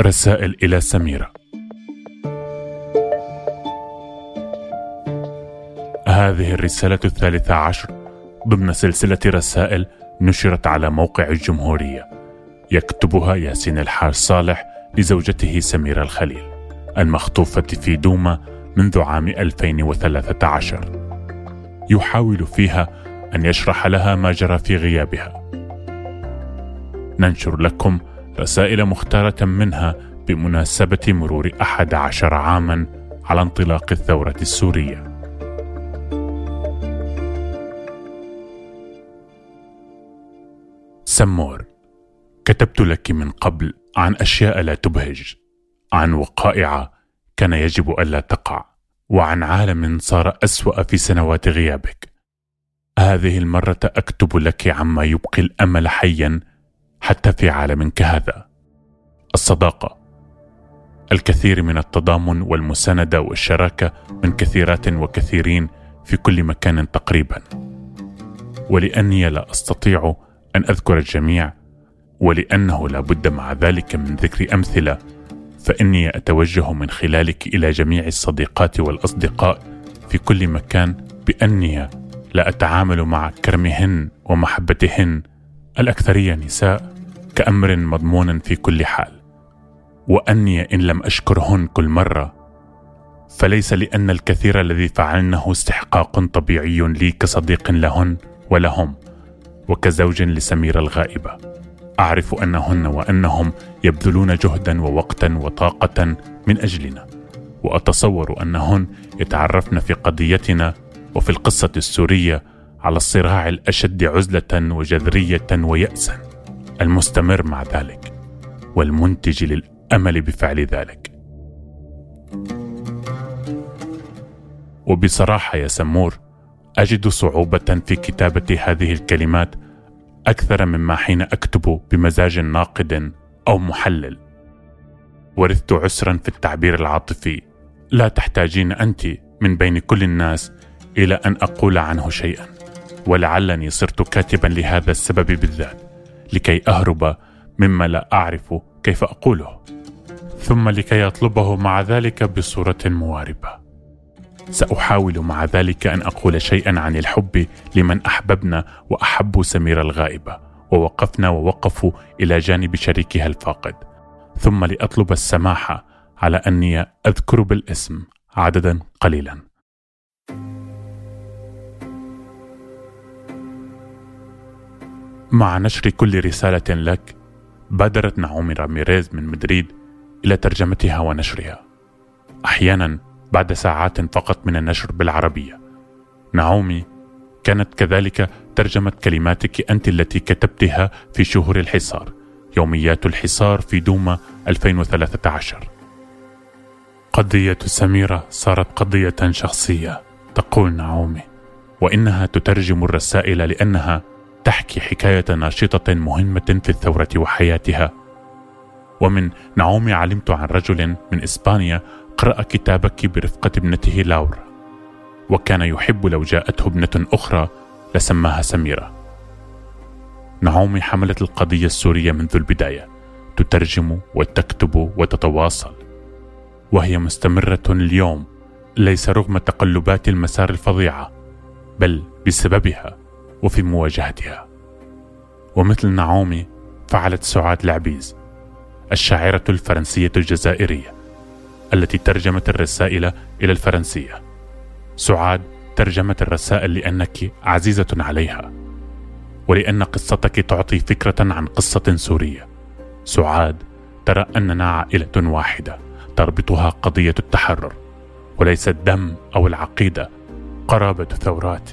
رسائل إلى سميرة. هذه الرسالة الثالثة عشر ضمن سلسلة رسائل نشرت على موقع الجمهورية. يكتبها ياسين الحاج صالح لزوجته سميرة الخليل المخطوفة في دوما منذ عام 2013 يحاول فيها أن يشرح لها ما جرى في غيابها. ننشر لكم رسائل مختارة منها بمناسبة مرور أحد عشر عاما على انطلاق الثورة السورية. سمور كتبت لك من قبل عن أشياء لا تبهج عن وقائع كان يجب ألا تقع وعن عالم صار أسوأ في سنوات غيابك. هذه المرة أكتب لك عما يبقي الأمل حيا حتى في عالم كهذا الصداقة. الكثير من التضامن والمساندة والشراكة من كثيرات وكثيرين في كل مكان تقريبا. ولأني لا أستطيع أن أذكر الجميع ولأنه لا بد مع ذلك من ذكر أمثلة فإني أتوجه من خلالك إلى جميع الصديقات والأصدقاء في كل مكان بأني لا أتعامل مع كرمهن ومحبتهن الأكثرية نساء كأمر مضمون في كل حال وأني إن لم أشكرهن كل مرة فليس لأن الكثير الذي فعلنه استحقاق طبيعي لي كصديق لهن ولهم وكزوج لسميره الغائبة. أعرف أنهن وأنهم يبذلون جهدا ووقتا وطاقة من أجلنا وأتصور أنهن يتعرفن في قضيتنا وفي القصة السورية على الصراع الأشد عزلة وجذرية وياسا المستمر مع ذلك والمنتج للأمل بفعل ذلك. وبصراحة يا سمور أجد صعوبة في كتابة هذه الكلمات أكثر مما حين أكتب بمزاج ناقد أو محلل. ورثت عسرا في التعبير العاطفي. لا تحتاجين أنت من بين كل الناس إلى أن أقول عنه شيئا. ولعلني صرت كاتبا لهذا السبب بالذات لكي أهرب مما لا أعرف كيف أقوله. ثم لكي أطلبه مع ذلك بصورة مواربة. سأحاول مع ذلك أن أقول شيئا عن الحب لمن أحببنا واحبوا سميره الغائبه ووقفنا ووقفوا إلى جانب شريكها الفاقد. ثم لأطلب السماح على أني أذكر بالاسم عددا قليلا. مع نشر كل رسالة لك بادرت نعومي راميريز من مدريد إلى ترجمتها ونشرها. أحيانا بعد ساعات فقط من النشر بالعربية. نعومي كانت كذلك ترجمت كلماتك أنت التي كتبتها في شهور الحصار يوميات الحصار في دوما 2013 قضية سميرة صارت قضية شخصية تقول نعومي وإنها تترجم الرسائل لأنها تحكي حكاية ناشطة مهمة في الثورة وحياتها. ومن نعومي علمت عن رجل من إسبانيا قرأ كتابك برفقة ابنته لاورا وكان يحب لو جاءته ابنة أخرى لسماها سميرة. نعومي حملت القضية السورية منذ البداية تترجم وتكتب وتتواصل وهي مستمرة اليوم ليس رغم تقلبات المسار الفظيعة بل بسببها. وفي مواجهتها. ومثل نعومي فعلت سعاد العبيز الشاعرة الفرنسية الجزائرية التي ترجمت الرسائل إلى الفرنسية. سعاد ترجمت الرسائل لأنك عزيزة عليها ولأن قصتك تعطي فكرة عن قصة سورية. سعاد ترى أننا عائلة واحدة تربطها قضية التحرر وليس الدم أو العقيدة قرابة ثورات.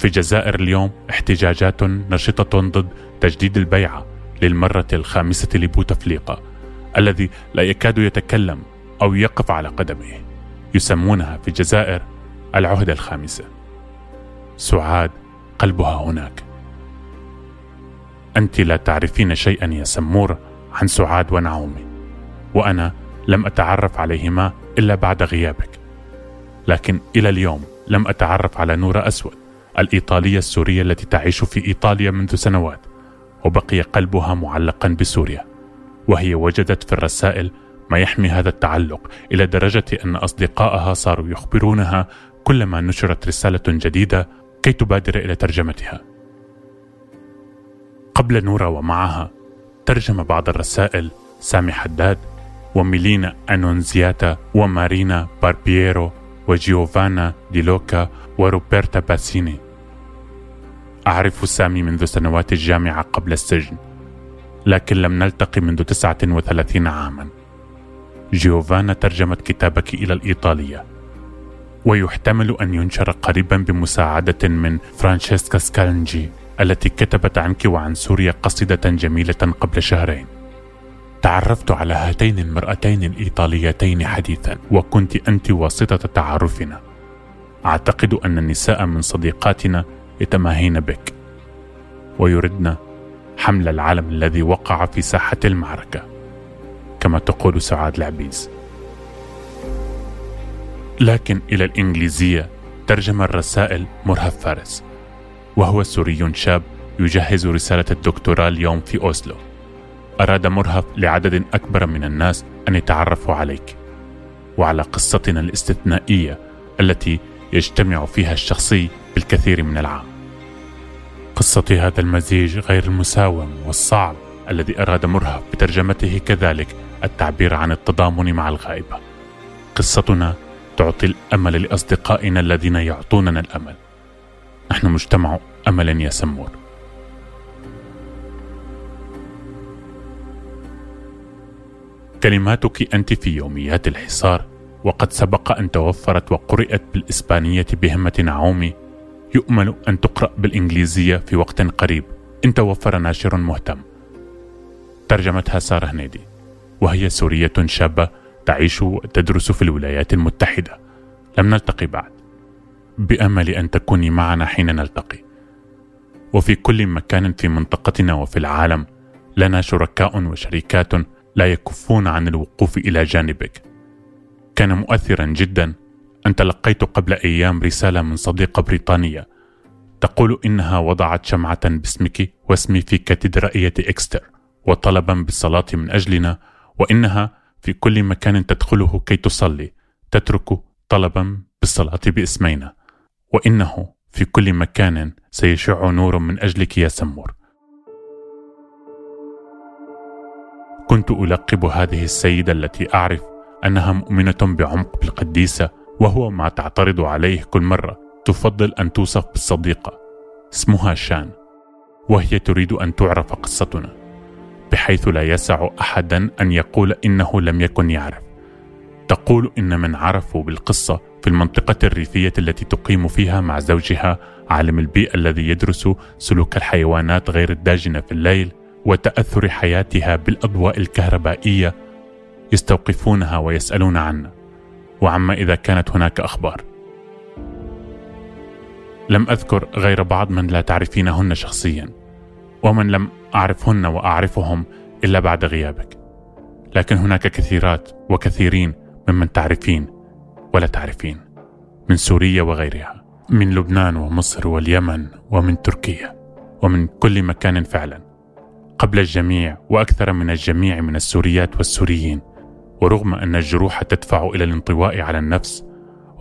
في الجزائر اليوم احتجاجات نشطة ضد تجديد البيعة للمرة الخامسة لبوتفليقة الذي لا يكاد يتكلم أو يقف على قدمه يسمونها في الجزائر العهدة الخامسة سعاد قلبها هناك. أنت لا تعرفين شيئا يا سمور عن سعاد ونعومي وأنا لم أتعرف عليهما إلا بعد غيابك. لكن إلى اليوم لم أتعرف على نورة أسود. الإيطالية السورية التي تعيش في إيطاليا منذ سنوات وبقي قلبها معلقا بسوريا وهي وجدت في الرسائل ما يحمي هذا التعلق إلى درجة أن أصدقائها صاروا يخبرونها كلما نشرت رسالة جديدة كي تبادر إلى ترجمتها. قبل نورا ومعها ترجم بعض الرسائل سامي حداد وميلينا أنونزياتا ومارينا باربييرو وجيوفانا دي لوكا وروبرتا باسيني أعرف سامي منذ سنوات الجامعة قبل السجن لكن لم نلتقي منذ تسعة وثلاثين عاما. جيوفانا ترجمت كتابك إلى الإيطالية ويحتمل أن ينشر قريبا بمساعدة من فرانشيسكا سكالنجي التي كتبت عنك وعن سوريا قصيدة جميلة قبل شهرين. تعرفت على هاتين المرأتين الإيطاليتين حديثا وكنت أنت واسطة تعارفنا أعتقد أن النساء من صديقاتنا يتماهين بك ويردن حمل العلم الذي وقع في ساحة المعركة كما تقول سعاد العبيز لكن إلى الإنجليزية ترجم الرسائل مرهف فارس وهو سوري شاب يجهز رسالة الدكتوراه اليوم في أوسلو. أراد مرهف لعدد أكبر من الناس أن يتعرفوا عليك وعلى قصتنا الاستثنائية التي يجتمع فيها الشخصي بالكثير من العام. قصة هذا المزيج غير المساوم والصعب الذي أراد مرهف بترجمته كذلك التعبير عن التضامن مع الغائبة. قصتنا تعطي الأمل لأصدقائنا الذين يعطوننا الأمل. نحن مجتمع أمل يا سمور. كلماتك أنت في يوميات الحصار وقد سبق أن توفرت وقرئت بالإسبانية بهمة نعومي يؤمل أن تقرأ بالإنجليزية في وقت قريب. إن توفر ناشر مهتم. ترجمتها سارة هنيدي وهي سورية شابة تعيش وتدرس في الولايات المتحدة. لم نلتقي بعد. بأمل أن تكوني معنا حين نلتقي. وفي كل مكان في منطقتنا وفي العالم لنا شركاء وشركات لا يكفون عن الوقوف إلى جانبك. كان مؤثرا جدا. أن تلقيت قبل أيام رسالة من صديقة بريطانية تقول إنها وضعت شمعة باسمك واسمي في كاتدرائية إكستر وطلبا بالصلاة من أجلنا وإنها في كل مكان تدخله كي تصلي تترك طلبا بالصلاة باسمينا. وإنه في كل مكان سيشع نور من أجلك يا سمور. كنت ألقب هذه السيدة التي أعرف أنها مؤمنة بعمق بالقديسة وهو ما تعترض عليه كل مرة. تفضل أن توصف بالصديقة. اسمها شان. وهي تريد أن تعرف قصتنا. بحيث لا يسع أحدا أن يقول إنه لم يكن يعرف. تقول إن من عرفوا بالقصة في المنطقة الريفية التي تقيم فيها مع زوجها عالم البيئة الذي يدرس سلوك الحيوانات غير الداجنة في الليل وتأثر حياتها بالأضواء الكهربائية يستوقفونها ويسألون عنا وعما إذا كانت هناك أخبار. لم أذكر غير بعض من لا تعرفينهن شخصيا. ومن لم أعرفهن وأعرفهم إلا بعد غيابك. لكن هناك كثيرات وكثيرين ممن تعرفين ولا تعرفين. من سوريا وغيرها. من لبنان ومصر واليمن ومن تركيا. ومن كل مكان فعلا. قبل الجميع وأكثر من الجميع من السوريات والسوريين. ورغم أن الجروح تدفع إلى الانطواء على النفس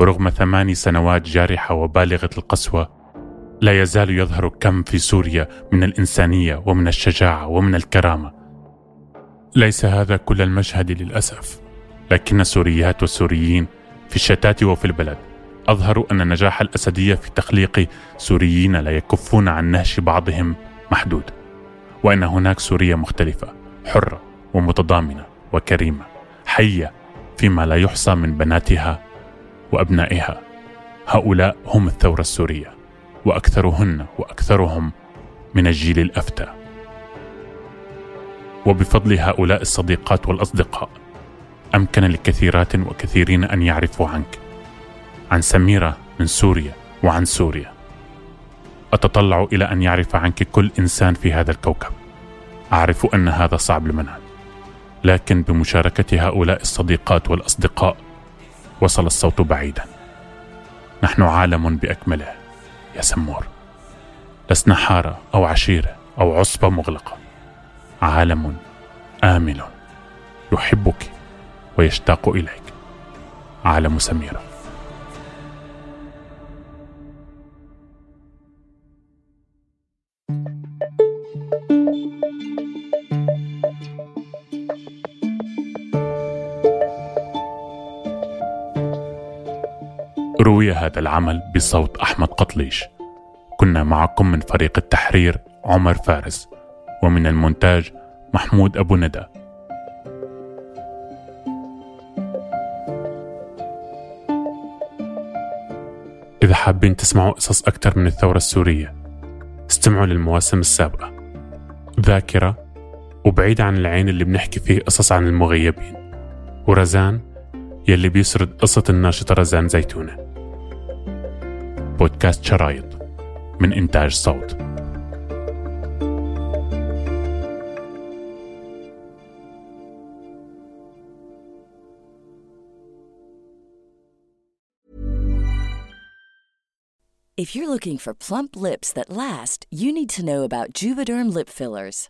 ورغم ثماني سنوات جارحة وبالغة القسوة لا يزال يظهر كم في سوريا من الإنسانية ومن الشجاعة ومن الكرامة. ليس هذا كل المشهد للأسف لكن السوريات والسوريين في الشتات وفي البلد. اظهروا أن نجاح الاسديه في تخليق سوريين لا يكفون عن نهش بعضهم محدود وأن هناك سوريا مختلفة حرة ومتضامنة وكريمة. حية فيما لا يحصى من بناتها وأبنائها. هؤلاء هم الثورة السورية وأكثرهن وأكثرهم من الجيل الأفتى. وبفضل هؤلاء الصديقات والأصدقاء أمكن لكثيرات وكثيرين أن يعرفوا عنك عن سميرة من سوريا وعن سوريا. أتطلع إلى أن يعرف عنك كل إنسان في هذا الكوكب. أعرف أن هذا صعب المنال لكن بمشاركة هؤلاء الصديقات والأصدقاء وصل الصوت بعيدا. نحن عالم بأكمله يا سمور. لسنا حارة أو عشيرة أو عصبة مغلقة. عالم امن يحبك ويشتاق إليك. عالم سميره روي هذا العمل بصوت أحمد قطليش. كنا معكم من فريق التحرير عمر فارس ومن المونتاج محمود أبو ندى. إذا حابين تسمعوا قصص أكثر من الثورة السورية استمعوا للمواسم السابقة. ذاكرة وبعيد عن العين اللي بنحكي فيه قصص عن المغيبين. ورزان يلي بيسرد قصة الناشطة رزان زيتونة. بودكاست شرايط من إنتاج صوت If you're looking for plump lips that last, you need to know about Juvederm lip fillers.